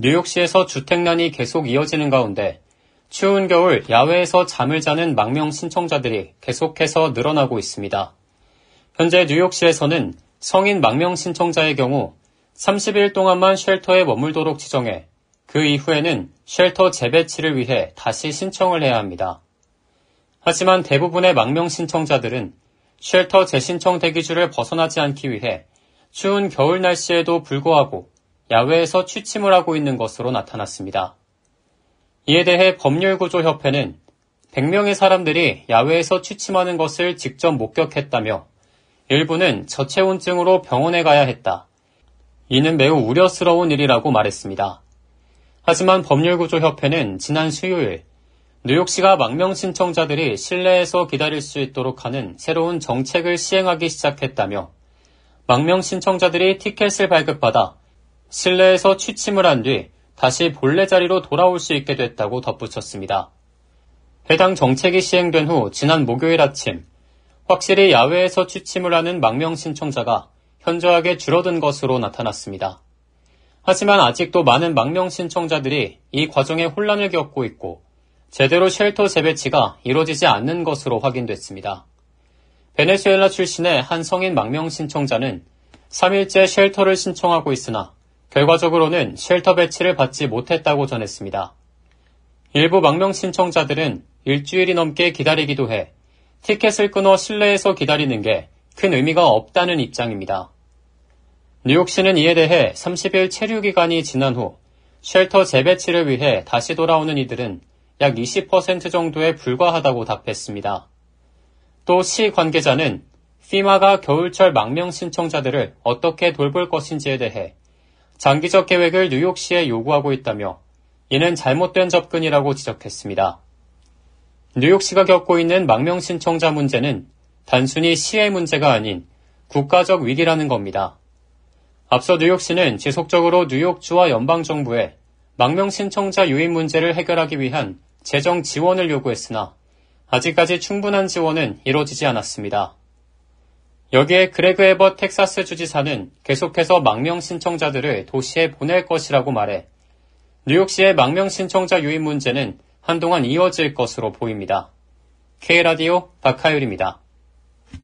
뉴욕시에서 주택난이 계속 이어지는 가운데 추운 겨울 야외에서 잠을 자는 망명 신청자들이 계속해서 늘어나고 있습니다. 현재 뉴욕시에서는 성인 망명 신청자의 경우 30일 동안만 shelter에 머물도록 지정해 그 이후에는 shelter 재배치를 위해 다시 신청을 해야 합니다. 하지만 대부분의 망명 신청자들은 shelter 재신청 대기줄을 벗어나지 않기 위해 추운 겨울 날씨에도 불구하고 야외에서 취침을 하고 있는 것으로 나타났습니다. 이에 대해 법률구조협회는 100명의 사람들이 야외에서 취침하는 것을 직접 목격했다며 일부는 저체온증으로 병원에 가야 했다. 이는 매우 우려스러운 일이라고 말했습니다. 하지만 법률구조협회는 지난 수요일 뉴욕시가 망명 신청자들이 실내에서 기다릴 수 있도록 하는 새로운 정책을 시행하기 시작했다며 망명 신청자들이 티켓을 발급받아 실내에서 취침을 한 뒤 다시 본래 자리로 돌아올 수 있게 됐다고 덧붙였습니다. 해당 정책이 시행된 후 지난 목요일 아침 확실히 야외에서 취침을 하는 망명 신청자가 현저하게 줄어든 것으로 나타났습니다. 하지만 아직도 많은 망명 신청자들이 이 과정에 혼란을 겪고 있고 제대로 쉘터 재배치가 이루어지지 않는 것으로 확인됐습니다. 베네수엘라 출신의 한 성인 망명 신청자는 3일째 shelter를 신청하고 있으나 결과적으로는 shelter 배치를 받지 못했다고 전했습니다. 일부 망명 신청자들은 일주일이 넘게 기다리기도 해 티켓을 끊어 실내에서 기다리는 게 큰 의미가 없다는 입장입니다. 뉴욕시는 이에 대해 30일 체류 기간이 지난 후 shelter 재배치를 위해 다시 돌아오는 이들은 약 20% 정도에 불과하다고 답했습니다. 또 시 관계자는 피마가 겨울철 망명 신청자들을 어떻게 돌볼 것인지에 대해 장기적 계획을 뉴욕시에 요구하고 있다며 이는 잘못된 접근이라고 지적했습니다. 뉴욕시가 겪고 있는 망명 신청자 문제는 단순히 시의 문제가 아닌 국가적 위기라는 겁니다. 앞서 뉴욕시는 지속적으로 뉴욕주와 연방정부에 망명 신청자 유입 문제를 해결하기 위한 재정 지원을 요구했으나 아직까지 충분한 지원은 이루어지지 않았습니다. 여기에 그레그 에버 텍사스 주지사는 계속해서 망명 신청자들을 도시에 보낼 것이라고 말해 뉴욕시의 망명 신청자 유입 문제는 한동안 이어질 것으로 보입니다. K라디오 박하율입니다.